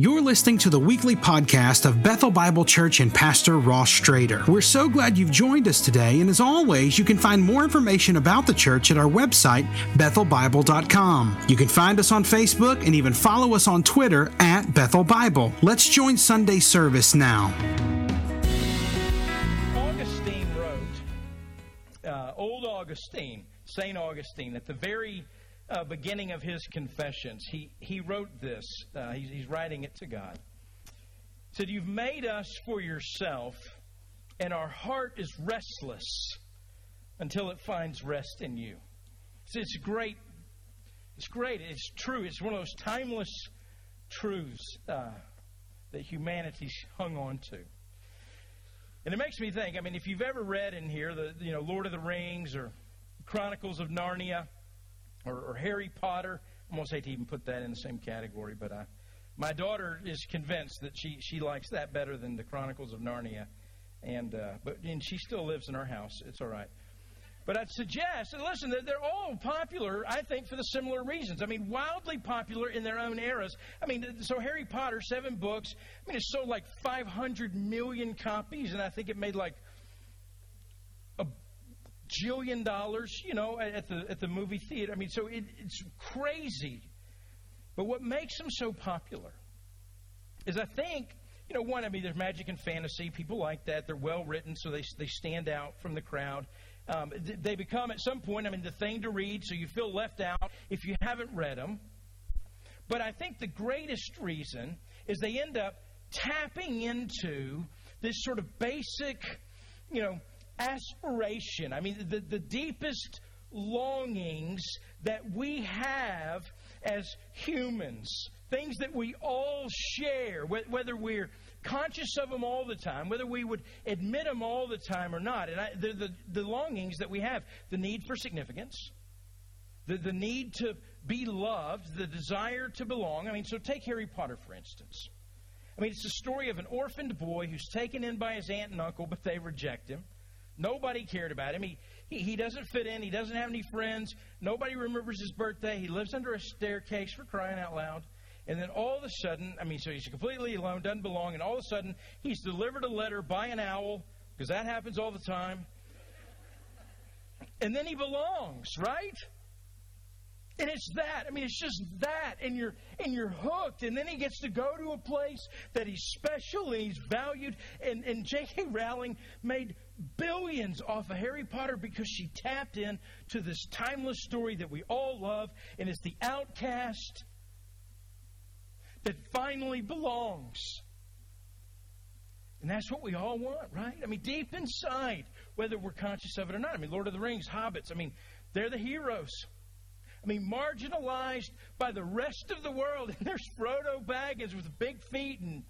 You're listening to the weekly podcast of Bethel Bible Church and Pastor Ross Strader. We're so glad you've joined us today, and as always, you can find more information about the church at our website, bethelbible.com. You can find us on Facebook and even follow us on Twitter at Bethel Bible. Let's join Sunday service now. Augustine wrote, uh, old Augustine, St. Augustine, at the very uh, beginning of his confessions, he, he wrote this. Uh, he's, he's writing it to God. He said, You've made us for yourself, and our heart is restless until it finds rest in you. It's, it's great. It's great. It's true. It's one of those timeless truths uh, that humanity's hung on to. And it makes me think. I mean, if you've ever read in here the you know Lord of the Rings or Chronicles of Narnia, or, or Harry Potter. I almost hate to even put that in the same category, but I, my daughter is convinced that she, she likes that better than the Chronicles of Narnia, and uh, but and she still lives in our house. It's all right. But I'd suggest, and listen, they're all popular, I think, for the similar reasons. I mean, wildly popular in their own eras. I mean, so Harry Potter, seven books. I mean, it sold like 500 million copies, and I think it made like jillion dollars, you know, at the at the movie theater. I mean, so it, it's crazy. But what makes them so popular is, I think, you know, one. I mean, there's magic and fantasy. People like that. They're well written, so they they stand out from the crowd. Um, they become at some point, I mean, the thing to read, so you feel left out if you haven't read them. But I think the greatest reason is they end up tapping into this sort of basic, you know, aspiration, I mean, the, the deepest longings that we have as humans, things that we all share, whether we're conscious of them all the time, whether we would admit them all the time or not. And I, the, the, the longings that we have the need for significance, the, the need to be loved, the desire to belong. I mean, so take Harry Potter, for instance. I mean, it's the story of an orphaned boy who's taken in by his aunt and uncle, but they reject him. Nobody cared about him. He, he, he doesn't fit in. He doesn't have any friends. Nobody remembers his birthday. He lives under a staircase for crying out loud. And then all of a sudden, I mean, so he's completely alone, doesn't belong, and all of a sudden, he's delivered a letter by an owl, because that happens all the time. And then he belongs, right? And it's that. I mean, it's just that, and you're and you're hooked. And then he gets to go to a place that he's special and he's valued. And and J.K. Rowling made billions off of Harry Potter because she tapped in to this timeless story that we all love, and it's the outcast that finally belongs. And that's what we all want, right? I mean, deep inside, whether we're conscious of it or not. I mean, Lord of the Rings, Hobbits, I mean, they're the heroes. I mean, marginalized by the rest of the world. And there's Frodo Baggins with big feet and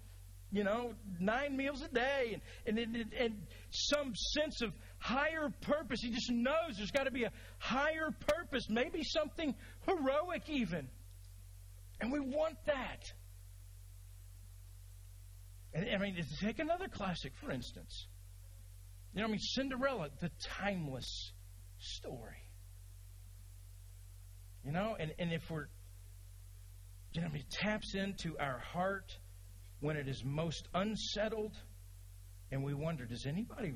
you know, nine meals a day and, and, and, some sense of higher purpose. He just knows there's got to be a higher purpose, maybe something heroic even. And we want that. And, I mean, take another classic, for instance. You know, I mean, Cinderella, the timeless story. You know, and, and if we're, you know, I mean, taps into our heart when it is most unsettled and we wonder does anybody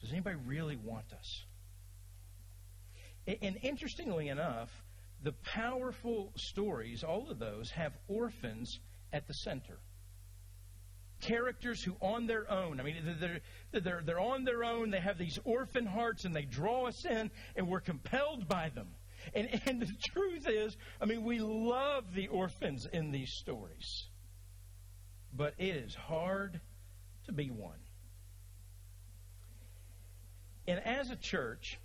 does anybody really want us? And interestingly enough the powerful stories all of those have orphans at the center. Characters who on their own i mean they're, they're, they're on their own they have these orphan hearts and they draw us in and we're compelled by them. And, and the truth is i mean we love the orphans in these stories but it is hard to be one. And as a church,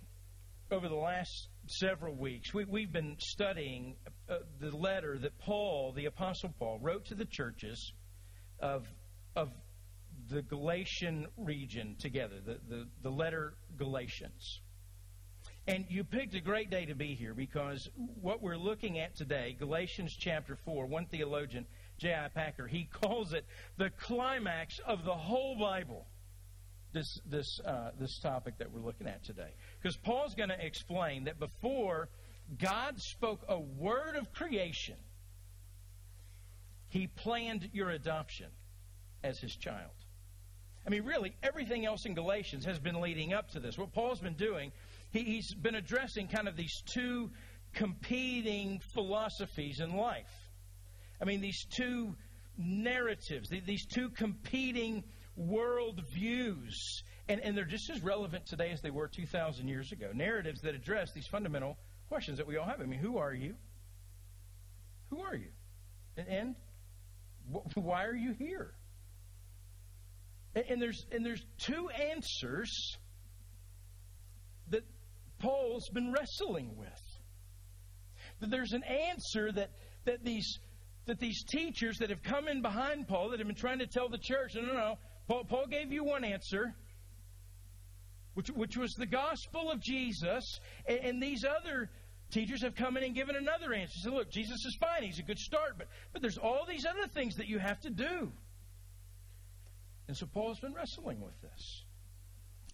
over the last several weeks, we, have been studying uh, the letter that Paul, the Apostle Paul, wrote to the churches of, of the Galatian region together, the, the, the letter Galatians. And you picked a great day to be here because what we're looking at today, Galatians chapter 4, one theologian J.I. Packer. He calls it the climax of the whole Bible. This this uh, this topic that we're looking at today, because Paul's going to explain that before God spoke a word of creation, He planned your adoption as his child. I mean, really, everything else in Galatians has been leading up to this. What Paul's been doing, he, he's been addressing kind of these two competing philosophies in life. I mean, these two narratives, these two competing world views. And, and they're just as relevant today as they were 2,000 years ago. Narratives that address these fundamental questions that we all have. I mean, who are you? Who are you? And, and why are you here? And, and there's and there's two answers that Paul's been wrestling with. That there's an answer that that these that these teachers that have come in behind Paul that have been trying to tell the church, no, no, no. Paul, Paul gave you one answer, which, which was the gospel of Jesus, and, and these other teachers have come in and given another answer. So look, Jesus is fine; he's a good start, but but there's all these other things that you have to do. And so Paul's been wrestling with this.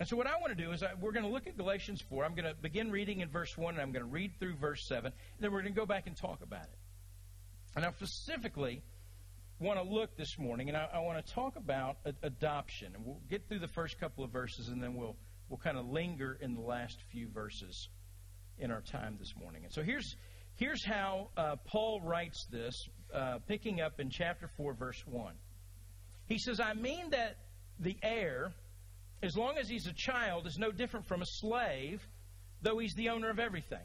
And so, what I want to do is, I, we're going to look at Galatians 4. I'm going to begin reading in verse 1, and I'm going to read through verse 7, and then we're going to go back and talk about it. And I specifically want to look this morning, and I, I want to talk about adoption. And we'll get through the first couple of verses, and then we'll, we'll kind of linger in the last few verses in our time this morning. And so, here's, here's how uh, Paul writes this, uh, picking up in chapter 4, verse 1. He says, I mean that the heir, as long as he's a child, is no different from a slave, though he's the owner of everything.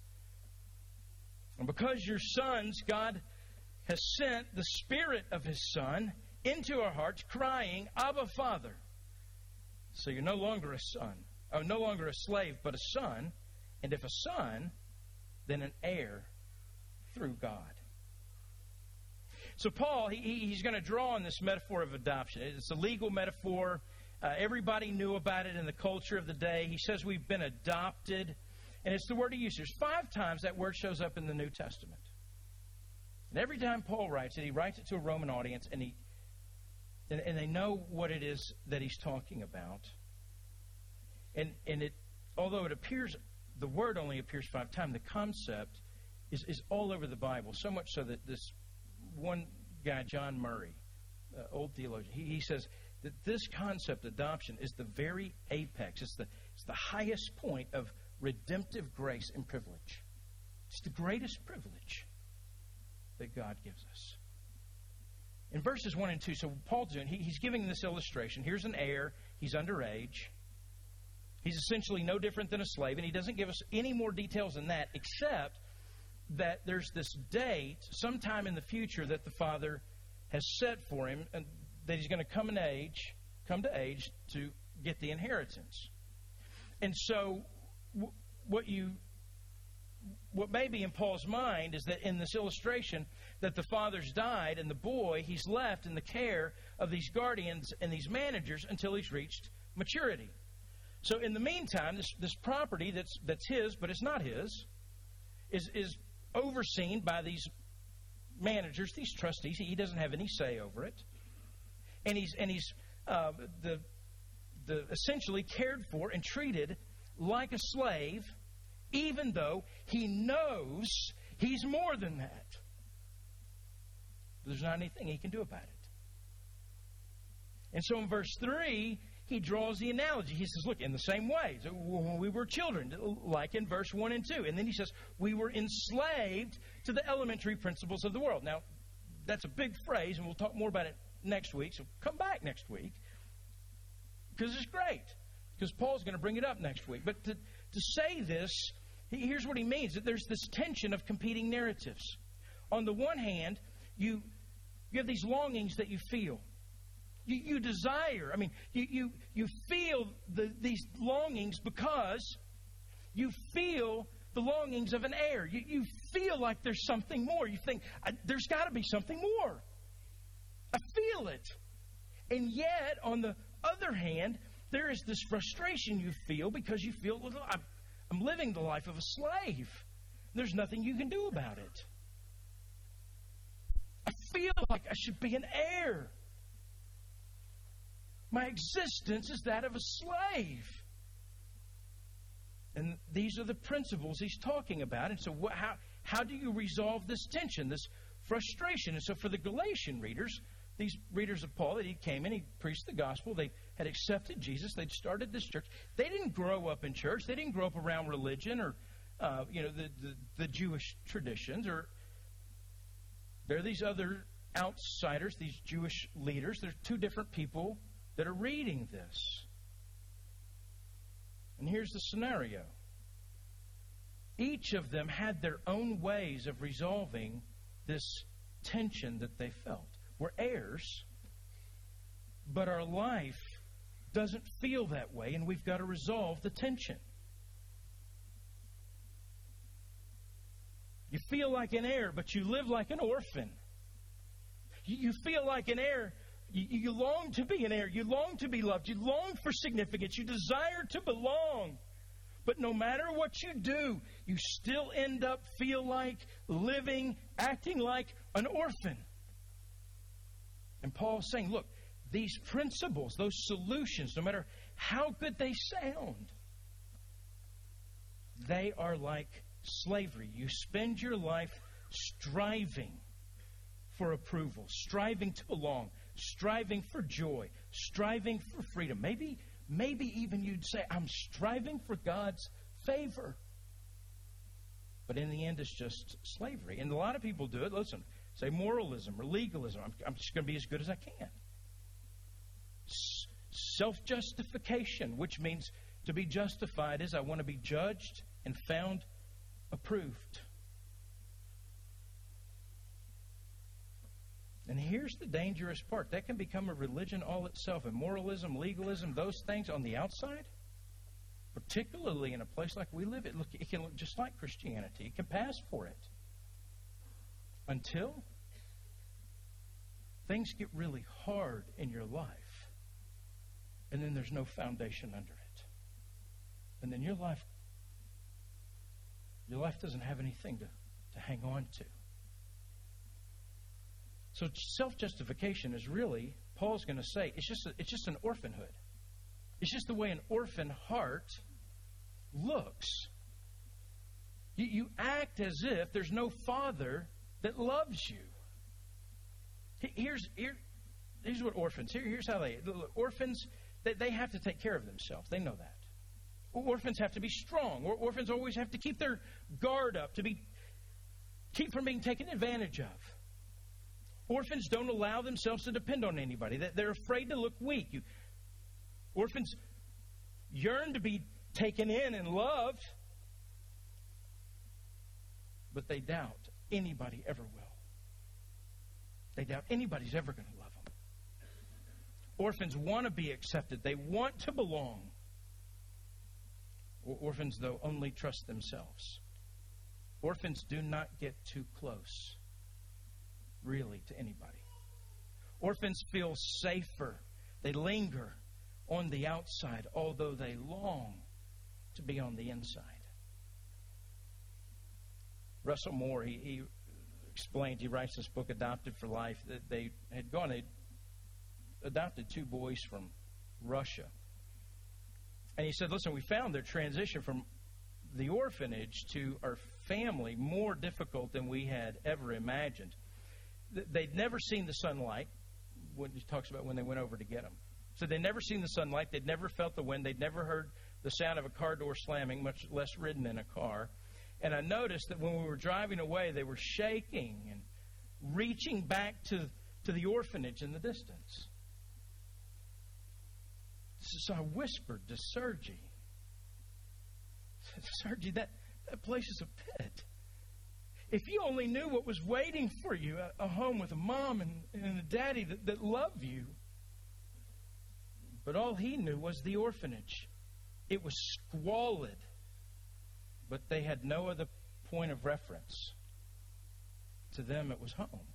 And because you're sons, God has sent the Spirit of His Son into our hearts, crying, Abba, Father. So you're no longer a son, or uh, no longer a slave, but a son. And if a son, then an heir through God. So, Paul, he, he's going to draw on this metaphor of adoption. It's a legal metaphor. Uh, everybody knew about it in the culture of the day. He says we've been adopted. And it's the word he uses. Five times that word shows up in the New Testament. And every time Paul writes it, he writes it to a Roman audience, and, he, and, and they know what it is that he's talking about. And, and it, although it appears, the word only appears five times, the concept is, is all over the Bible, so much so that this one guy, John Murray, uh, old theologian, he, he says that this concept, adoption, is the very apex. It's the, it's the highest point of redemptive grace and privilege. It's the greatest privilege that God gives us. In verses 1 and 2, so Paul's doing, he, he's giving this illustration. Here's an heir, he's underage. He's essentially no different than a slave, and he doesn't give us any more details than that, except that there's this date, sometime in the future, that the Father has set for him, and that he's going to come in age, come to age to get the inheritance. And so, what you, what may be in Paul's mind is that in this illustration, that the father's died, and the boy he's left in the care of these guardians and these managers until he's reached maturity. So, in the meantime, this this property that's that's his, but it's not his, is is overseen by these managers, these trustees. He doesn't have any say over it, and he's and he's uh, the the essentially cared for and treated like a slave, even though he knows he's more than that. There's not anything he can do about it. And so in verse 3, he draws the analogy. He says, look, in the same way, when we were children, like in verse 1 and 2. And then he says, we were enslaved to the elementary principles of the world. Now, that's a big phrase, and we'll talk more about it next week. So come back next week because it's great. Because Paul's going to bring it up next week. But to, to say this, here's what he means that there's this tension of competing narratives. On the one hand, you, you have these longings that you feel you, you desire, I mean, you, you, you feel the, these longings because you feel the longings of an heir. You, you feel like there's something more. You think, there's got to be something more. I feel it. And yet, on the other hand, there is this frustration you feel because you feel, I'm, I'm living the life of a slave. There's nothing you can do about it. I feel like I should be an heir. My existence is that of a slave. And these are the principles he's talking about. And so, how, how do you resolve this tension, this frustration? And so, for the Galatian readers, these readers of Paul that he came in, he preached the gospel, they had accepted Jesus, they'd started this church. They didn't grow up in church, they didn't grow up around religion or, uh, you know, the, the, the Jewish traditions, or there are these other outsiders, these Jewish leaders. There's two different people that are reading this. And here's the scenario each of them had their own ways of resolving this tension that they felt. We're heirs, but our life doesn't feel that way, and we've got to resolve the tension. You feel like an heir, but you live like an orphan. You feel like an heir. You, long to be an heir. You long to be loved. You long for significance. You desire to belong. But no matter what you do, you still end up feel like living, acting like an orphan. And Paul's saying, look, these principles, those solutions, no matter how good they sound, they are like slavery. You spend your life striving for approval, striving to belong, striving for joy, striving for freedom. Maybe, maybe even you'd say, I'm striving for God's favor. But in the end, it's just slavery. And a lot of people do it. Listen, say moralism or legalism. I'm, I'm just going to be as good as I can. Self justification, which means to be justified is I want to be judged and found approved. And here's the dangerous part that can become a religion all itself. And moralism, legalism, those things on the outside, particularly in a place like we live, it, look, it can look just like Christianity. It can pass for it. Until things get really hard in your life, and then there's no foundation under it. And then your life your life doesn't have anything to, to hang on to. So self justification is really, Paul's going to say, it's just, a, it's just an orphanhood. It's just the way an orphan heart looks. You, you act as if there's no father that loves you. Here's, here, here's what orphans, here, here's how they, orphans, they, they have to take care of themselves. They know that. Orphans have to be strong. Orphans always have to keep their guard up, to be keep from being taken advantage of. Orphans don't allow themselves to depend on anybody. They're afraid to look weak. You, orphans yearn to be taken in and loved, but they doubt anybody ever will. They doubt anybody's ever going to love them. Orphans want to be accepted, they want to belong. Orphans, though, only trust themselves. Orphans do not get too close really to anybody. Orphans feel safer. They linger on the outside, although they long to be on the inside. Russell Moore, he, he explained, he writes this book, Adopted for Life, that they had gone, they adopted two boys from Russia. And he said, listen, we found their transition from the orphanage to our family more difficult than we had ever imagined they'd never seen the sunlight. When he talks about when they went over to get them, so they'd never seen the sunlight. They'd never felt the wind. They'd never heard the sound of a car door slamming, much less ridden in a car. And I noticed that when we were driving away, they were shaking and reaching back to, to the orphanage in the distance. So I whispered to Sergi, Sergi, that, that place is a pit. If you only knew what was waiting for you a, a home with a mom and, and a daddy that, that love you. But all he knew was the orphanage. It was squalid, but they had no other point of reference. To them, it was home.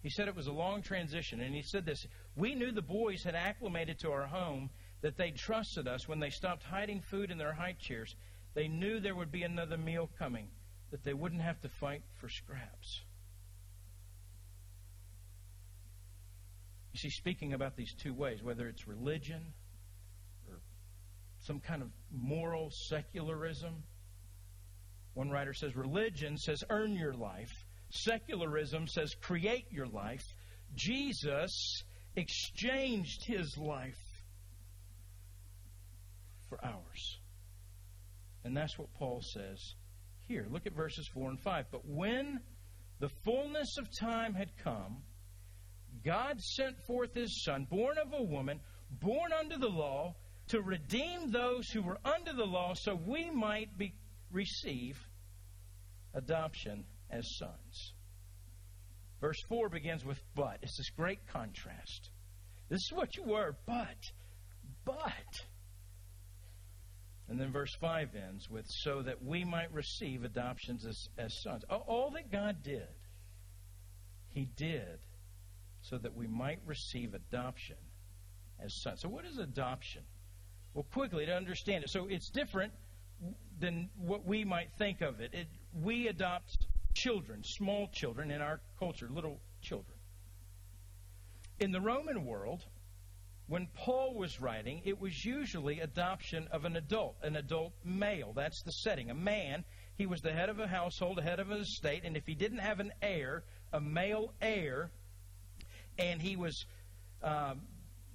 He said it was a long transition, and he said this We knew the boys had acclimated to our home, that they trusted us when they stopped hiding food in their high chairs. They knew there would be another meal coming, that they wouldn't have to fight for scraps. You see, speaking about these two ways, whether it's religion or some kind of moral secularism, one writer says religion says earn your life, secularism says create your life. Jesus exchanged his life for ours. And that's what Paul says here. Look at verses 4 and 5. But when the fullness of time had come, God sent forth his Son, born of a woman, born under the law, to redeem those who were under the law so we might be, receive adoption as sons. Verse 4 begins with but. It's this great contrast. This is what you were, but, but. And then verse 5 ends with so that we might receive adoptions as, as sons. All that God did, He did so that we might receive adoption as sons. So, what is adoption? Well, quickly to understand it. So, it's different than what we might think of it. it we adopt children, small children in our culture, little children. In the Roman world, when Paul was writing, it was usually adoption of an adult, an adult male. That's the setting. A man, he was the head of a household, the head of an estate, and if he didn't have an heir, a male heir, and he was um,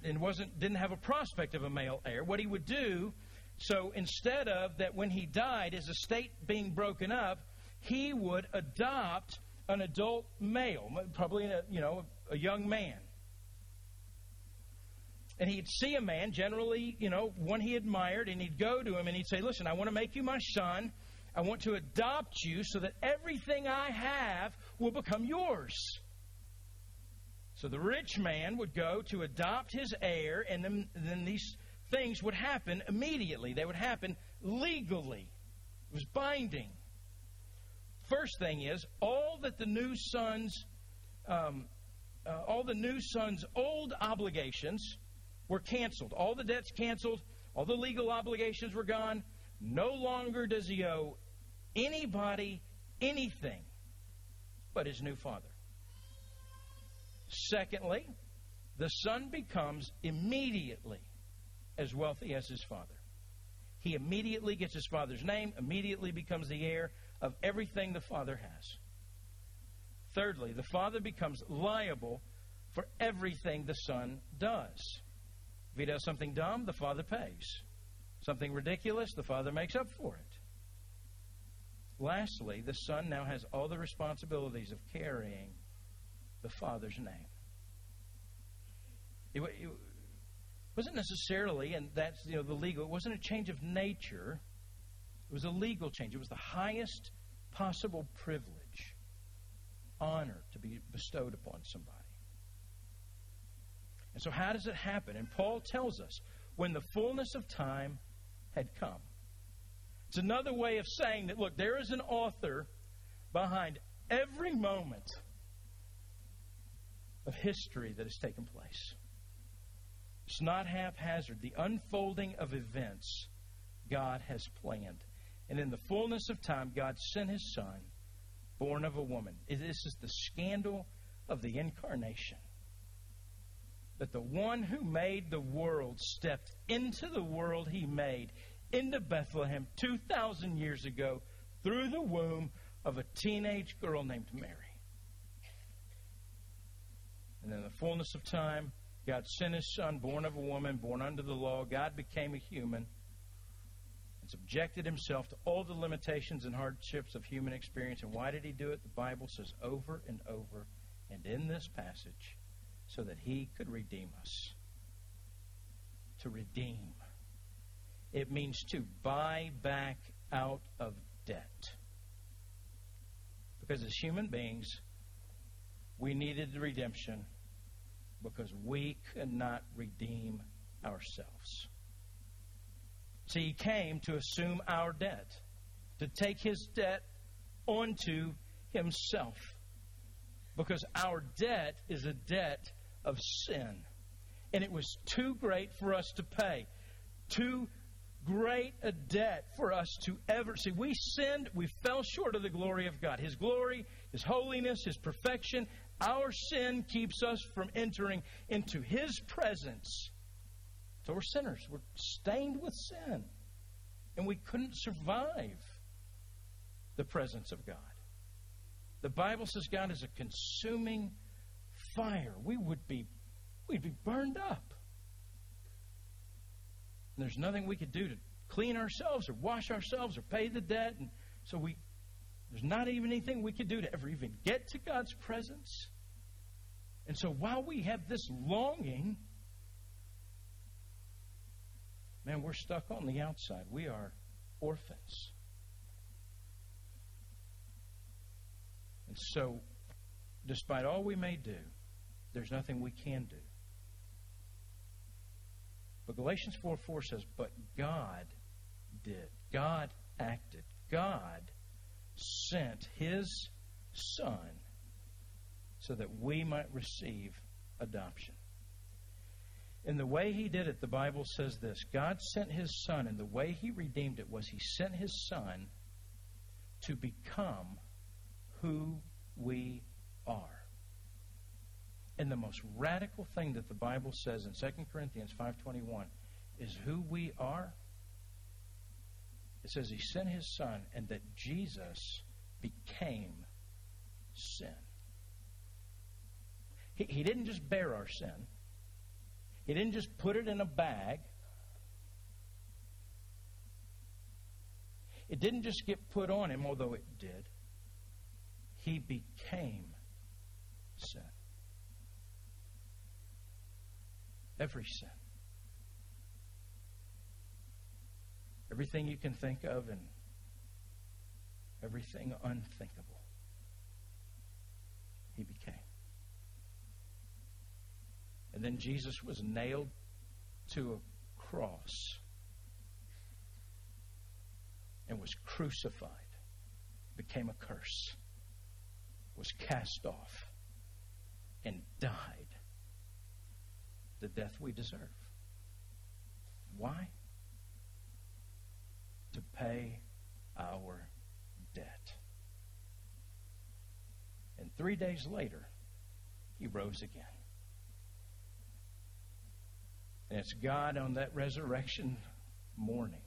and wasn't didn't have a prospect of a male heir, what he would do, so instead of that when he died, his estate being broken up, he would adopt an adult male, probably a, you know a young man. And he'd see a man, generally, you know, one he admired, and he'd go to him and he'd say, Listen, I want to make you my son. I want to adopt you so that everything I have will become yours. So the rich man would go to adopt his heir, and then, then these things would happen immediately. They would happen legally. It was binding. First thing is, all that the new son's, um, uh, all the new son's old obligations were canceled. All the debts canceled. All the legal obligations were gone. No longer does he owe anybody anything but his new father. Secondly, the son becomes immediately as wealthy as his father. He immediately gets his father's name, immediately becomes the heir of everything the father has. Thirdly, the father becomes liable for everything the son does. If he does something dumb, the father pays. Something ridiculous, the father makes up for it. Lastly, the son now has all the responsibilities of carrying the Father's name. Wasn't necessarily, and that's you know the legal. It wasn't a change of nature. It was a legal change. It was the highest possible privilege, honor to be bestowed upon somebody. And so, how does it happen? And Paul tells us when the fullness of time had come. It's another way of saying that, look, there is an author behind every moment of history that has taken place. It's not haphazard. The unfolding of events God has planned. And in the fullness of time, God sent his son, born of a woman. This is the scandal of the incarnation. That the one who made the world stepped into the world he made, into Bethlehem 2,000 years ago, through the womb of a teenage girl named Mary. And in the fullness of time, God sent his son, born of a woman, born under the law. God became a human and subjected himself to all the limitations and hardships of human experience. And why did he do it? The Bible says over and over and in this passage so that he could redeem us. To redeem. It means to buy back out of debt. Because as human beings, we needed the redemption because we could not redeem ourselves. See, he came to assume our debt, to take his debt onto himself. because our debt is a debt of sin. And it was too great for us to pay. Too great a debt for us to ever see. We sinned, we fell short of the glory of God. His glory, His holiness, His perfection. Our sin keeps us from entering into His presence. So we're sinners. We're stained with sin. And we couldn't survive the presence of God. The Bible says God is a consuming fire. We would be we'd be burned up. And there's nothing we could do to clean ourselves or wash ourselves or pay the debt. And so we there's not even anything we could do to ever even get to God's presence. And so while we have this longing, man, we're stuck on the outside. We are orphans. And so, despite all we may do, there's nothing we can do. But Galatians 4 4 says, But God did. God acted. God sent His Son so that we might receive adoption. In the way He did it, the Bible says this God sent His Son, and the way He redeemed it was He sent His Son to become who we are. And the most radical thing that the Bible says in 2 Corinthians 5:21 is who we are. It says he sent his son and that Jesus became sin. He, he didn't just bear our sin. He didn't just put it in a bag. It didn't just get put on him, although it did he became sin. Every sin. Everything you can think of and everything unthinkable. He became. And then Jesus was nailed to a cross and was crucified, became a curse was cast off and died the death we deserve. Why? To pay our debt. And three days later, he rose again. And it's God on that resurrection morning,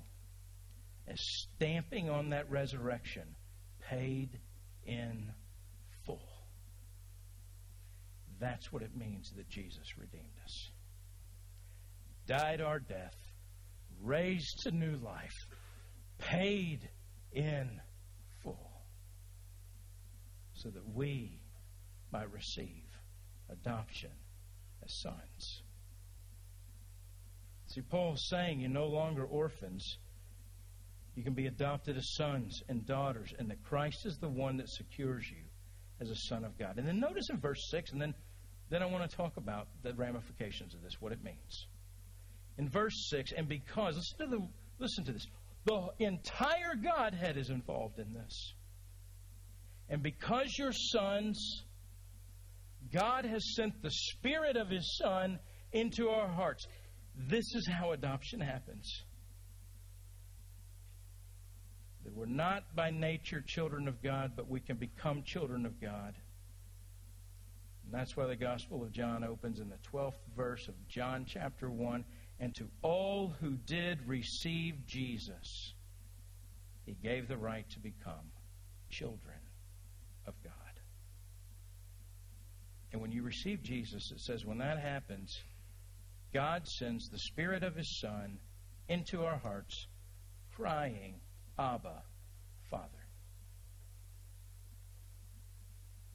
as stamping on that resurrection, paid in full. that's what it means that Jesus redeemed us. Died our death, raised to new life, paid in full, so that we might receive adoption as sons. See, Paul's saying you're no longer orphans. You can be adopted as sons and daughters, and that Christ is the one that secures you as a son of God. And then notice in verse 6, and then then I want to talk about the ramifications of this, what it means. In verse 6, and because, listen to, the, listen to this, the entire Godhead is involved in this. And because you're sons, God has sent the Spirit of His Son into our hearts. This is how adoption happens. That we're not by nature children of God, but we can become children of God. And that's why the Gospel of John opens in the 12th verse of John chapter 1 and to all who did receive Jesus, he gave the right to become children of God. And when you receive Jesus, it says when that happens, God sends the Spirit of His Son into our hearts, crying, Abba, Father.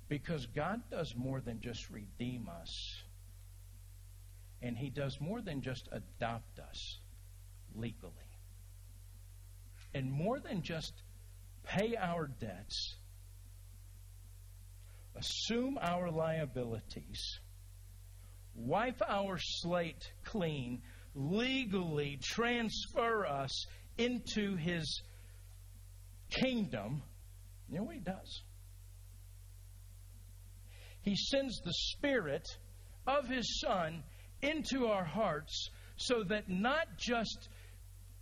Because God does more than just redeem us, and He does more than just adopt us legally, and more than just pay our debts, assume our liabilities, wipe our slate clean, legally transfer us into His kingdom. You know what He does? He sends the Spirit of His Son into our hearts so that not just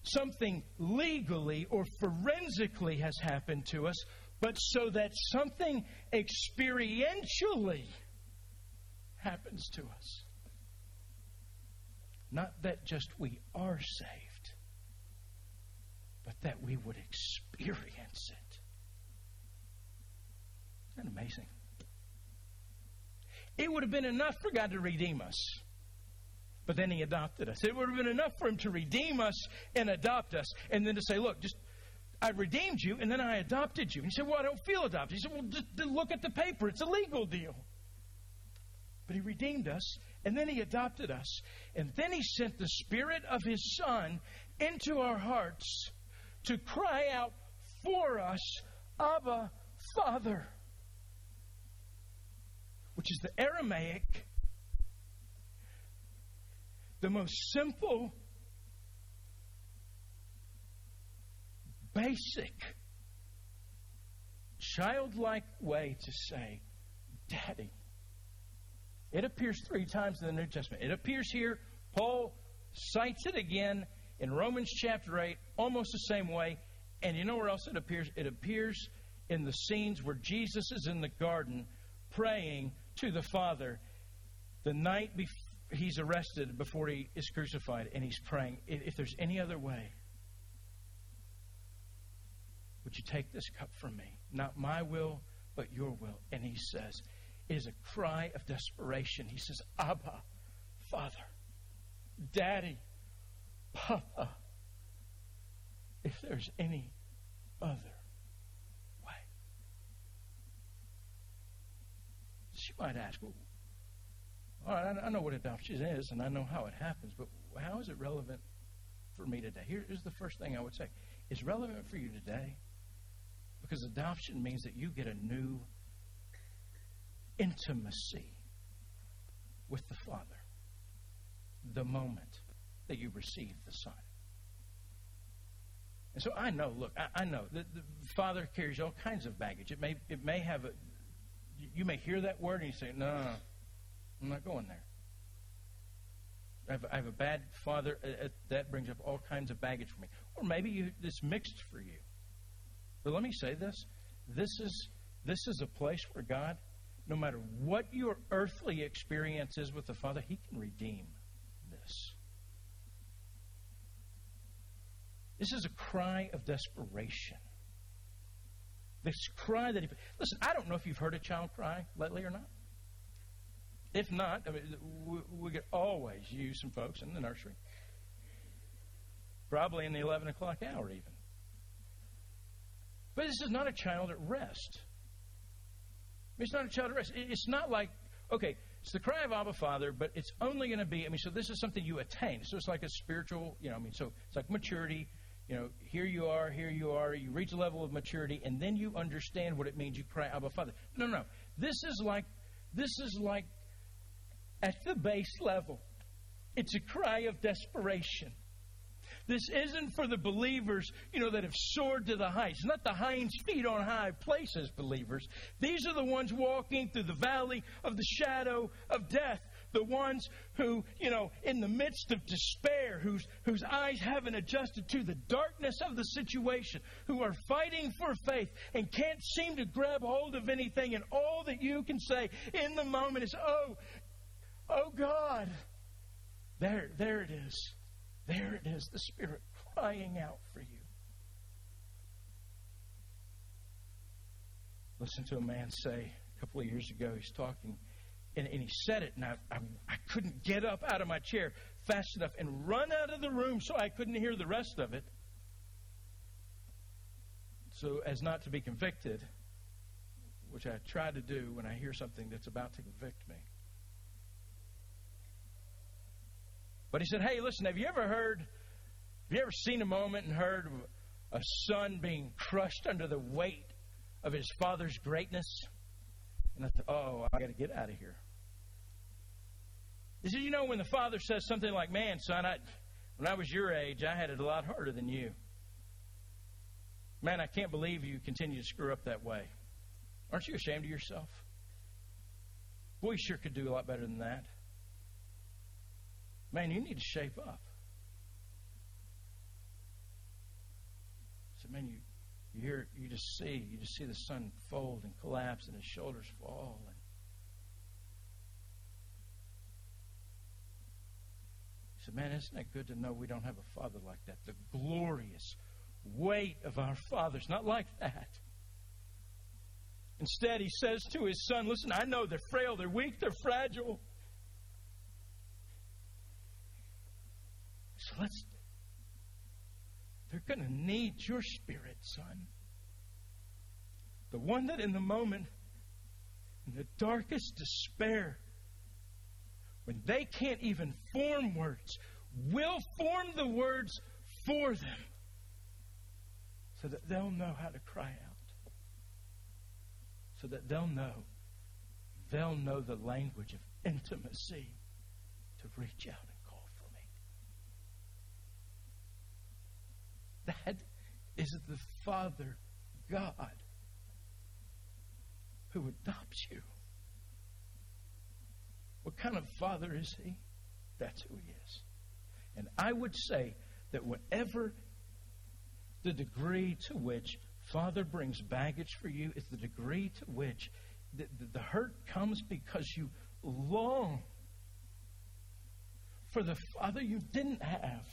something legally or forensically has happened to us, but so that something experientially happens to us. Not that just we are saved, but that we would experience it. Isn't that amazing? It would have been enough for God to redeem us. But then he adopted us. It would have been enough for him to redeem us and adopt us, and then to say, look, just I redeemed you, and then I adopted you. And he said, Well, I don't feel adopted. He said, Well, just look at the paper. It's a legal deal. But he redeemed us, and then he adopted us. And then he sent the Spirit of his Son into our hearts to cry out for us, Abba, Father. Which is the Aramaic, the most simple, basic, childlike way to say, Daddy. It appears three times in the New Testament. It appears here. Paul cites it again in Romans chapter 8, almost the same way. And you know where else it appears? It appears in the scenes where Jesus is in the garden praying to the Father the night before he's arrested before he is crucified, and he's praying, if there's any other way, would you take this cup from me? Not my will, but your will. And he says, it is a cry of desperation. He says, Abba, Father, Daddy, Papa, if there's any other way. She might ask, well, all right, I know what adoption is and I know how it happens, but how is it relevant for me today? Here's the first thing I would say. It's relevant for you today because adoption means that you get a new intimacy with the Father the moment that you receive the Son. And so I know, look, I, I know that the Father carries all kinds of baggage. It may, it may have a, you may hear that word and you say, no, no I'm not going there. I have, I have a bad father. Uh, uh, that brings up all kinds of baggage for me. Or maybe you, it's mixed for you. But let me say this: this is this is a place where God no matter what your earthly experience is with the Father, He can redeem this. This is a cry of desperation. This cry that he. Listen, I don't know if you've heard a child cry lately or not. If not, I mean, we, we could always use some folks in the nursery. Probably in the 11 o'clock hour, even. But this is not a child at rest. It's not a child at rest. It's not like, okay, it's the cry of Abba Father, but it's only going to be, I mean, so this is something you attain. So it's like a spiritual, you know, I mean, so it's like maturity. You know, here you are, here you are. You reach a level of maturity, and then you understand what it means. You cry Abba Father. No, no, this is like, this is like at the base level. It's a cry of desperation. This isn't for the believers, you know, that have soared to the heights. Not the hinds feet on high places, believers. These are the ones walking through the valley of the shadow of death. The ones who, you know, in the midst of despair, whose, whose eyes haven't adjusted to the darkness of the situation, who are fighting for faith and can't seem to grab hold of anything. And all that you can say in the moment is, Oh, oh God. There, there it is. There it is, the Spirit crying out for you. Listen to a man say a couple of years ago, he's talking, and, and he said it, and I, I, I couldn't get up out of my chair fast enough and run out of the room so I couldn't hear the rest of it. So as not to be convicted, which I try to do when I hear something that's about to convict me. But he said, Hey, listen, have you ever heard, have you ever seen a moment and heard of a son being crushed under the weight of his father's greatness? And I thought, Oh, I got to get out of here. He said, You know, when the father says something like, Man, son, I, when I was your age, I had it a lot harder than you. Man, I can't believe you continue to screw up that way. Aren't you ashamed of yourself? Boy, you sure could do a lot better than that. Man, you need to shape up. So, man, you, you hear, you just see, you just see the son fold and collapse and his shoulders fall. And he said, man, isn't it good to know we don't have a father like that? The glorious weight of our father's not like that. Instead, he says to his son, Listen, I know they're frail, they're weak, they're fragile. So let's. They're going to need your spirit, son. The one that in the moment, in the darkest despair, when they can't even form words, will form the words for them so that they'll know how to cry out. So that they'll know. They'll know the language of intimacy to reach out and call for me. That is the Father God who adopts you. What kind of father is he? That's who he is. And I would say that whatever the degree to which Father brings baggage for you is the degree to which the, the, the hurt comes because you long for the Father you didn't have.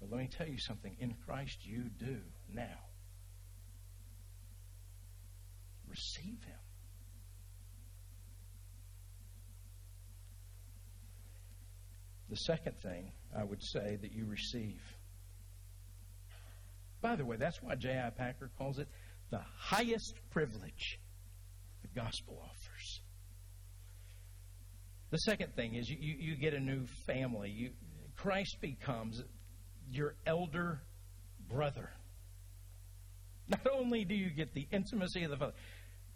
But let me tell you something in Christ you do now. Receive Him. The second thing I would say that you receive by the way, that's why J.I. Packer calls it the highest privilege the gospel offers. The second thing is you, you, you get a new family. You, Christ becomes your elder brother. Not only do you get the intimacy of the Father,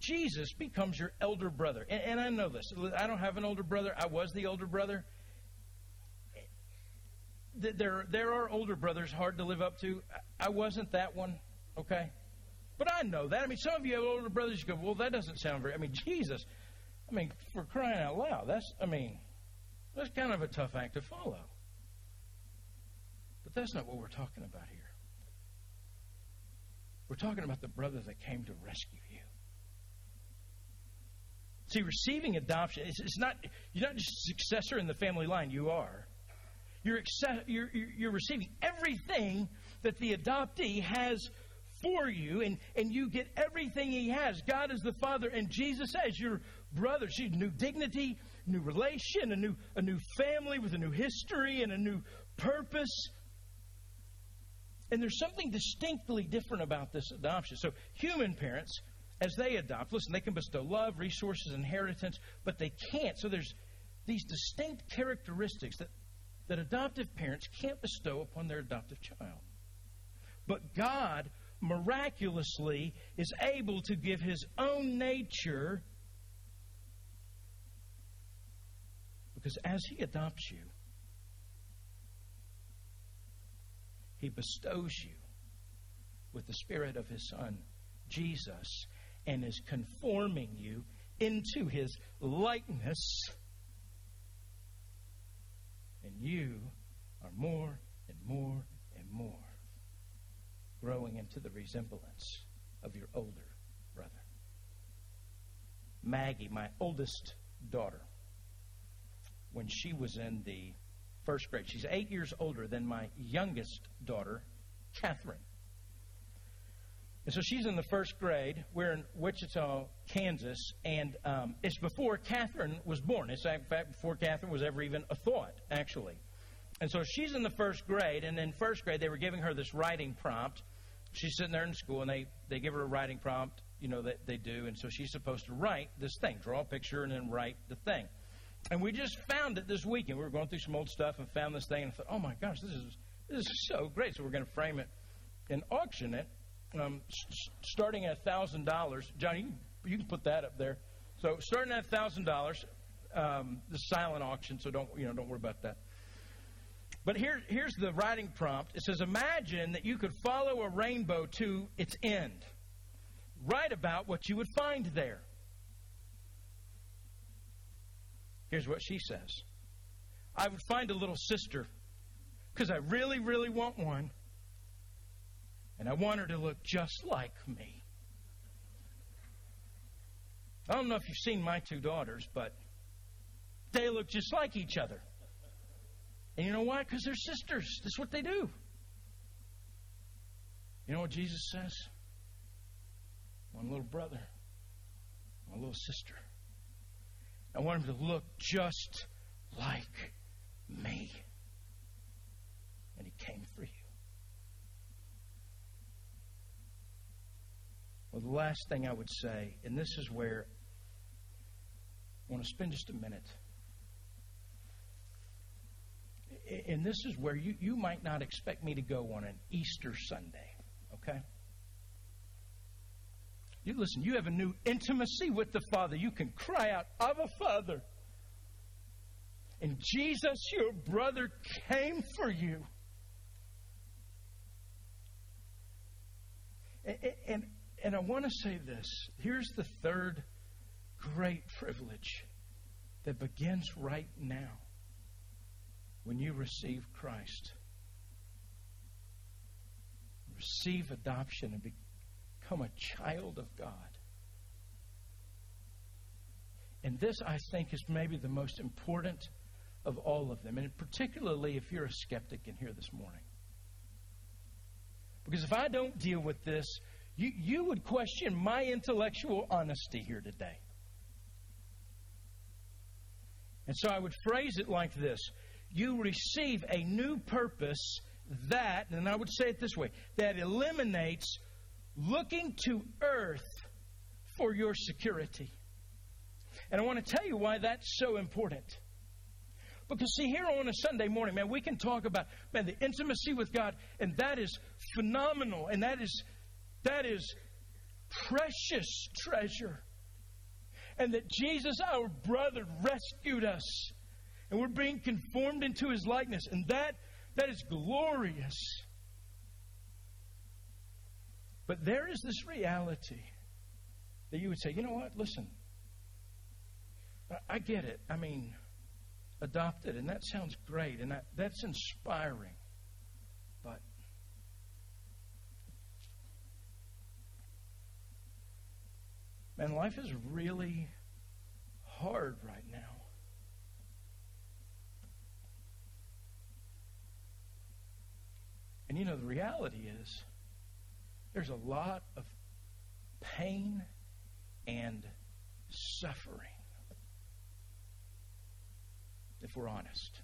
Jesus becomes your elder brother. And, and I know this. I don't have an older brother. I was the older brother there there are older brothers hard to live up to. I wasn't that one, okay? But I know that. I mean, some of you have older brothers. You go, well, that doesn't sound very. I mean, Jesus. I mean, for crying out loud, that's. I mean, that's kind of a tough act to follow. That's not what we're talking about here. We're talking about the brother that came to rescue you. See, receiving adoption, it's, it's not, you're not just a successor in the family line, you are. You're, you're, you're receiving everything that the adoptee has for you, and, and you get everything He has. God is the Father, and Jesus as your brother. See, new dignity, new relation, a new, a new family with a new history and a new purpose. And there's something distinctly different about this adoption. So, human parents, as they adopt, listen, they can bestow love, resources, inheritance, but they can't. So, there's these distinct characteristics that that adoptive parents can't bestow upon their adoptive child. But God miraculously is able to give his own nature because as he adopts you, he bestows you with the spirit of his son, Jesus, and is conforming you into his likeness and you are more and more and more growing into the resemblance of your older brother. Maggie, my oldest daughter, when she was in the first grade, she's eight years older than my youngest daughter, Catherine. And so she's in the first grade. We're in Wichita, Kansas, and um, it's before Catherine was born. It's in fact before Catherine was ever even a thought, actually. And so she's in the first grade, and in first grade they were giving her this writing prompt. She's sitting there in school, and they, they give her a writing prompt, you know, that they do, and so she's supposed to write this thing, draw a picture, and then write the thing. And we just found it this weekend. We were going through some old stuff and found this thing, and thought, oh my gosh, this is this is so great. So we're going to frame it and auction it um, starting at thousand dollars. John, you, you can put that up there. So starting at thousand dollars, um, the silent auction. So don't you know? Don't worry about that. But here, here's the writing prompt. It says, "Imagine that you could follow a rainbow to its end. Write about what you would find there." Here's what she says I would find a little sister because I really, really want one. And I want her to look just like me. I don't know if you've seen my two daughters, but they look just like each other. And you know why? Because they're sisters. That's what they do. You know what Jesus says? One little brother, one little sister. I want him to look just like me. And he came for you. Well, the last thing I would say, and this is where I want to spend just a minute. And this is where you, you might not expect me to go on an Easter Sunday, okay? You listen, you have a new intimacy with the Father. You can cry out, Abba, Father. And Jesus, your brother, came for you. And, and, and I want to say this. Here's the third great privilege that begins right now when you receive Christ. Receive adoption and become a child of God. And this, I think, is maybe the most important of all of them, and particularly if you're a skeptic in here this morning. Because if I don't deal with this, you, you would question my intellectual honesty here today. And so I would phrase it like this You receive a new purpose that, and I would say it this way, that eliminates looking to earth for your security. And I want to tell you why that's so important. Because, see, here on a Sunday morning, man, we can talk about, man, the intimacy with God, and that is phenomenal, and that is, that is precious treasure. And that Jesus, our brother, rescued us. And we're being conformed into his likeness. And that, that is glorious. But there is this reality that you would say, you know what? Listen, I, get it. I mean, adopted, and that sounds great, and that, that's inspiring. But man, life is really hard right now. And you know, the reality is there's a lot of pain and suffering if we're honest.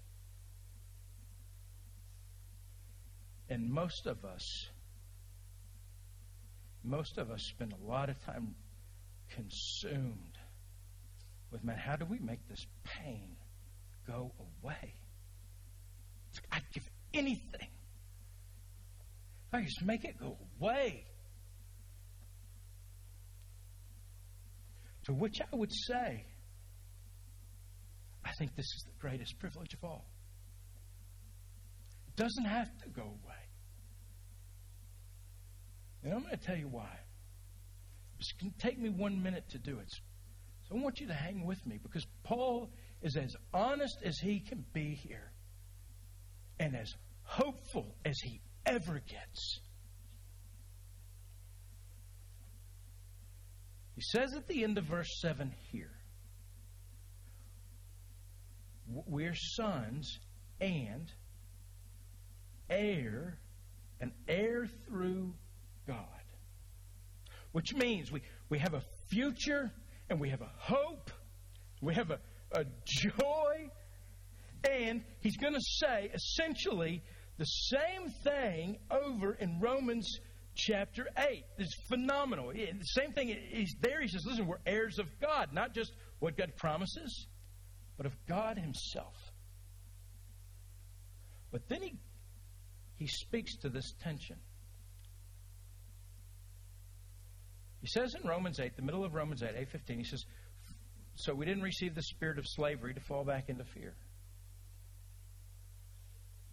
And most of us, most of us spend a lot of time consumed with, man, how do we make this pain go away? I'd give anything. I just make it go away. To which I would say, I think this is the greatest privilege of all. It doesn't have to go away. And I'm going to tell you why. It's going to take me one minute to do it. So I want you to hang with me because Paul is as honest as he can be here and as hopeful as he ever gets. He says at the end of verse 7 here we're sons and heir, an heir through God. Which means we, we have a future and we have a hope, we have a, a joy, and he's going to say essentially the same thing over in Romans chapter 8. It's phenomenal. The same thing, he's there. He says, listen, we're heirs of God, not just what God promises, but of God Himself. But then he, he speaks to this tension. He says in Romans 8, the middle of Romans 8, 8.15, he says, So we didn't receive the spirit of slavery to fall back into fear.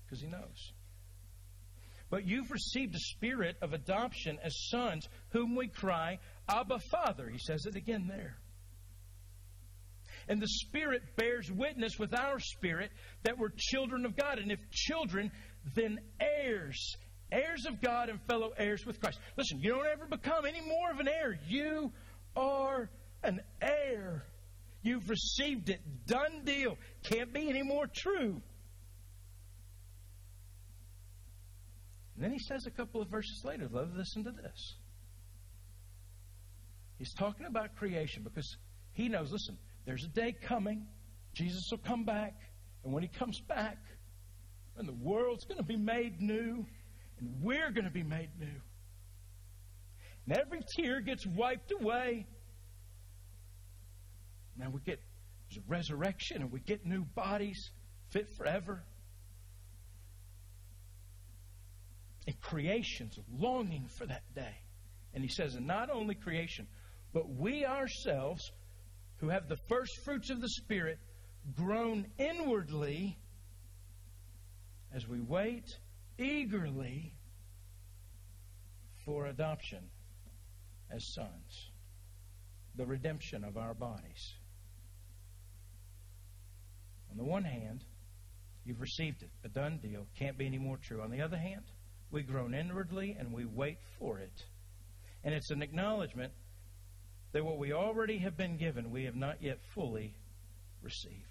Because he knows. But you've received a spirit of adoption as sons, whom we cry, Abba, Father. He says it again there. And the Spirit bears witness with our spirit that we're children of God. And if children, then heirs. Heirs of God and fellow heirs with Christ. Listen, you don't ever become any more of an heir. You are an heir. You've received it. Done deal. Can't be any more true. And then he says a couple of verses later, listen to this. He's talking about creation because he knows, listen, there's a day coming. Jesus will come back. And when he comes back, and the world's going to be made new, and we're going to be made new. And every tear gets wiped away. Now we get resurrection and we get new bodies fit forever. And creation's longing for that day. And he says, and not only creation, but we ourselves, who have the first fruits of the Spirit, groan inwardly as we wait eagerly for adoption as sons, the redemption of our bodies. On the one hand, you've received it, a done deal, can't be any more true. On the other hand, we groan inwardly and we wait for it. And it's an acknowledgement that what we already have been given, we have not yet fully received.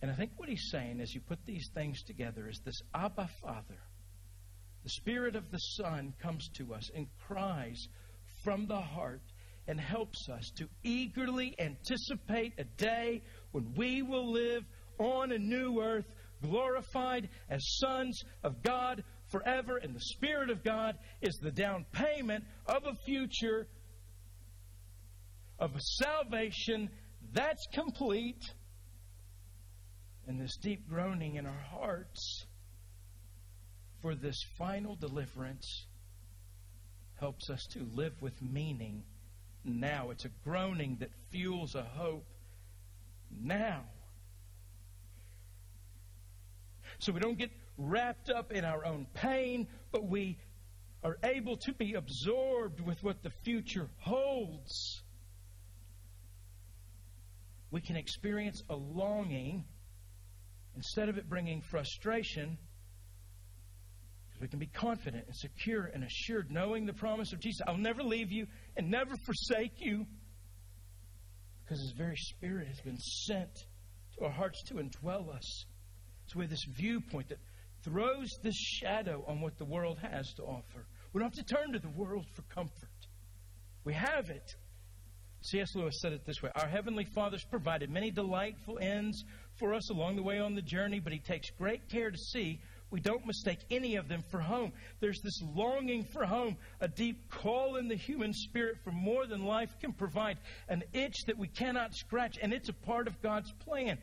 And I think what he's saying as you put these things together is this Abba Father, the Spirit of the Son, comes to us and cries from the heart and helps us to eagerly anticipate a day when we will live on a new earth, glorified as sons of God forever. And the Spirit of God is the down payment of a future, of a salvation that's complete. And this deep groaning in our hearts for this final deliverance helps us to live with meaning now. It's a groaning that fuels a hope now. So we don't get wrapped up in our own pain, but we are able to be absorbed with what the future holds. We can experience a longing instead of it bringing frustration. We can be confident and secure and assured, knowing the promise of Jesus I'll never leave you and never forsake you. Because His very Spirit has been sent to our hearts to indwell us. So we have this viewpoint that throws this shadow on what the world has to offer. We don't have to turn to the world for comfort. We have it. C.S. Lewis said it this way Our Heavenly Father's provided many delightful ends for us along the way on the journey, but He takes great care to see we don't mistake any of them for home. There's this longing for home, a deep call in the human spirit for more than life can provide, an itch that we cannot scratch, and it's a part of God's plan.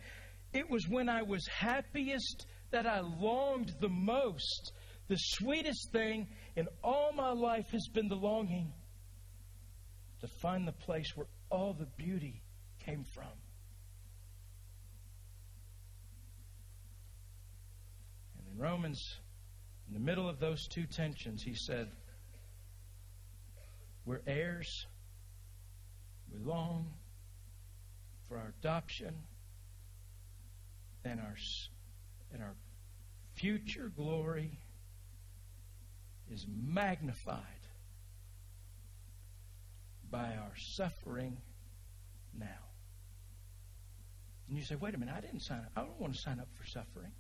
It was when I was happiest that I longed the most. The sweetest thing in all my life has been the longing to find the place where all the beauty came from. And in Romans, in the middle of those two tensions, he said, We're heirs. We long for our adoption and our, and our future glory is magnified by our suffering now. And you say, wait a minute, I didn't sign up. I don't want to sign up for suffering.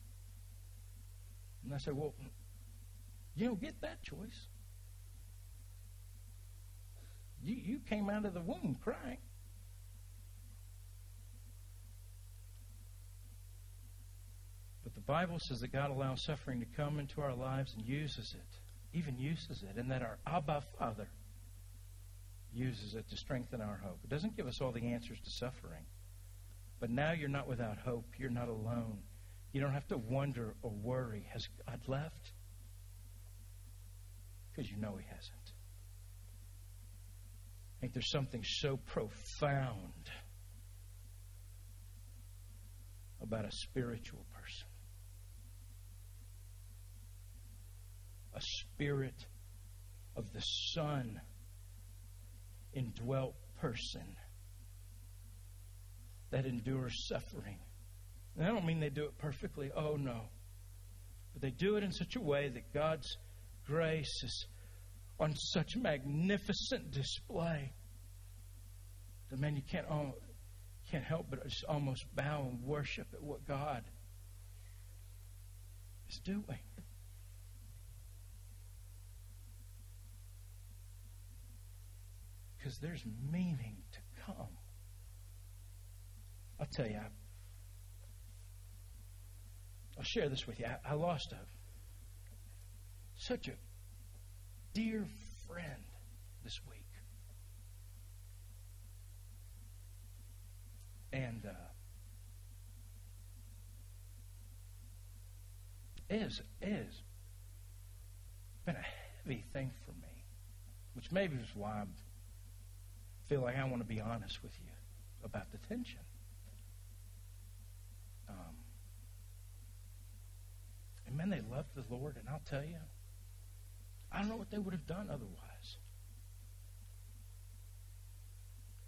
And I say, well, you don't get that choice. You, you came out of the womb crying. Bible says that God allows suffering to come into our lives and uses it, even uses it, and that our Abba Father uses it to strengthen our hope. It doesn't give us all the answers to suffering. But now you're not without hope. You're not alone. You don't have to wonder or worry. Has God left? Because you know He hasn't. I think there's something so profound about a spiritual person. A spirit of the Son indwelt person that endures suffering. And I don't mean they do it perfectly. Oh, no. But they do it in such a way that God's grace is on such magnificent display that, man, you can't, can't help but just almost bow and worship at what God is doing. Because there's meaning to come. I'll tell you, I, will share this with you. I, I lost a such a dear friend this week. And uh, is is been a heavy thing for me, which maybe is why I feel like I want to be honest with you about the tension. Um, and man, they love the Lord, and I'll tell you, I don't know what they would have done otherwise.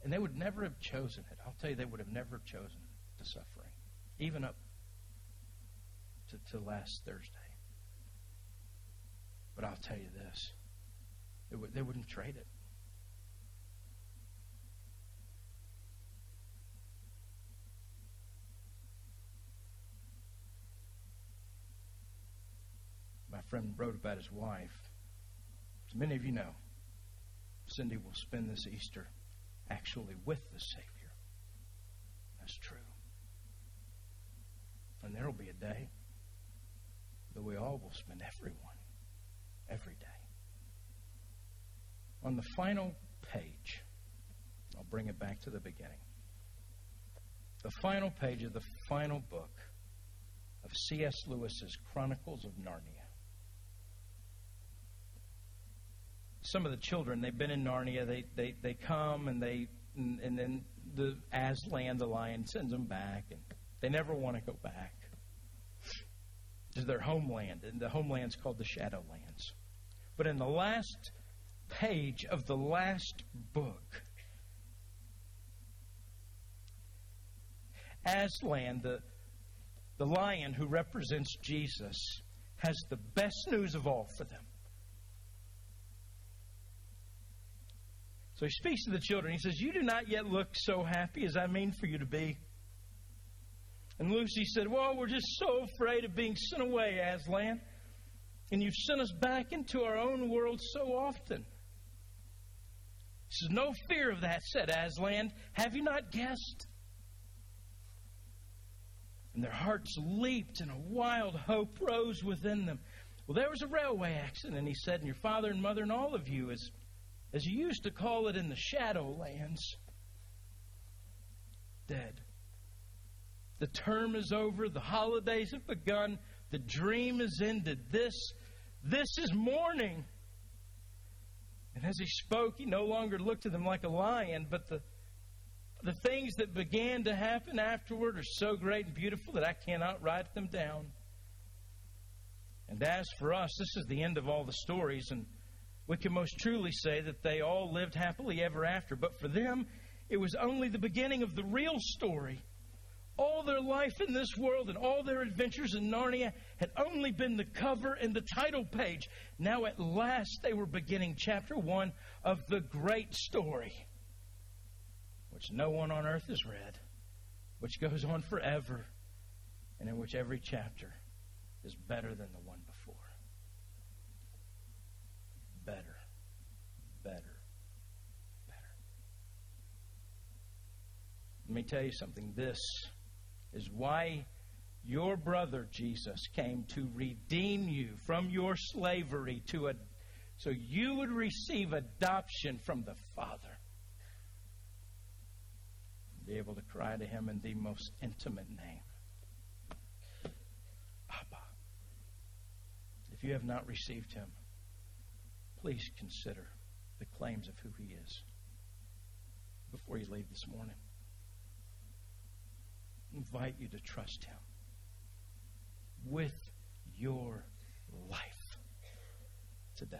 And they would never have chosen it. I'll tell you, they would have never chosen the suffering, even up to, to last Thursday. But I'll tell you this they, would, they wouldn't trade it. Friend wrote about his wife. As many of you know, Cindy will spend this Easter actually with the Savior. That's true. And there will be a day that we all will spend everyone every day. On the final page, I'll bring it back to the beginning. The final page of the final book of C.S. Lewis's Chronicles of Narnia. Some of the children, they've been in Narnia, they, they, they come and they, and, and then the Aslan, the lion, sends them back, and they never want to go back to their homeland, and the homeland's called the Shadowlands. But in the last page of the last book, Aslan, the, the lion who represents Jesus, has the best news of all for them. So he speaks to the children. He says, You do not yet look so happy as I mean for you to be. And Lucy said, Well, we're just so afraid of being sent away, Aslan. And you've sent us back into our own world so often. He says, No fear of that, said Aslan. Have you not guessed? And their hearts leaped, and a wild hope rose within them. Well, there was a railway accident, he said, and your father and mother and all of you, as as you used to call it in the Shadowlands, dead. The term is over, the holidays have begun, the dream is ended. This, this is morning. And as he spoke, he no longer looked at them like a lion, but the, the things that began to happen afterward are so great and beautiful that I cannot write them down. And as for us, this is the end of all the stories, and we can most truly say that they all lived happily ever after. But for them, it was only the beginning of the real story. All their life in this world and all their adventures in Narnia had only been the cover and the title page. Now, at last, they were beginning chapter one of the great story, which no one on earth has read, which goes on forever, and in which every chapter is better than the one better, better, better. Let me tell you something. This is why your brother Jesus came to redeem you from your slavery to a so you would receive adoption from the Father. Be able to cry to him in the most intimate name. Abba. If you have not received him, please consider the claims of who He is before you leave this morning. Invite you to trust Him with your life today.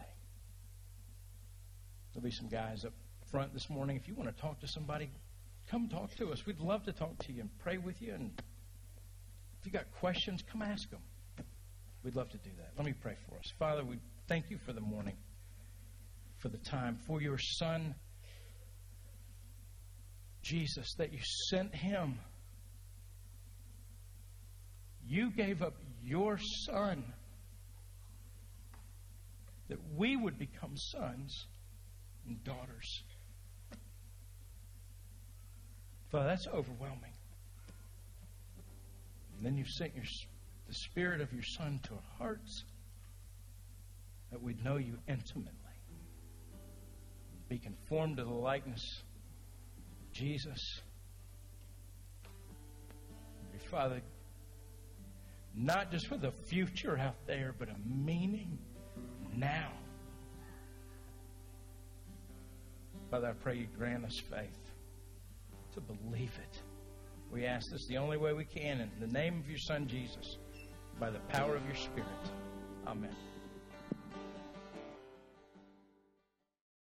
There'll be some guys up front this morning. If you want to talk to somebody, come talk to us. We'd love to talk to you and pray with you. And if you got questions, come ask them. We'd love to do that. Let me pray for us. Father, we thank you for the morning, for the time, for your Son, Jesus, that you sent him. You gave up your Son that we would become sons and daughters. Father, that's overwhelming. And then you've sent your, the Spirit of your Son to our hearts that we'd know you intimately. Be conformed to the likeness of Jesus. Your Father, not just for the future out there, but a meaning now. Father, I pray you grant us faith to believe it. We ask this the only way we can in the name of your Son, Jesus, by the power of your Spirit. Amen.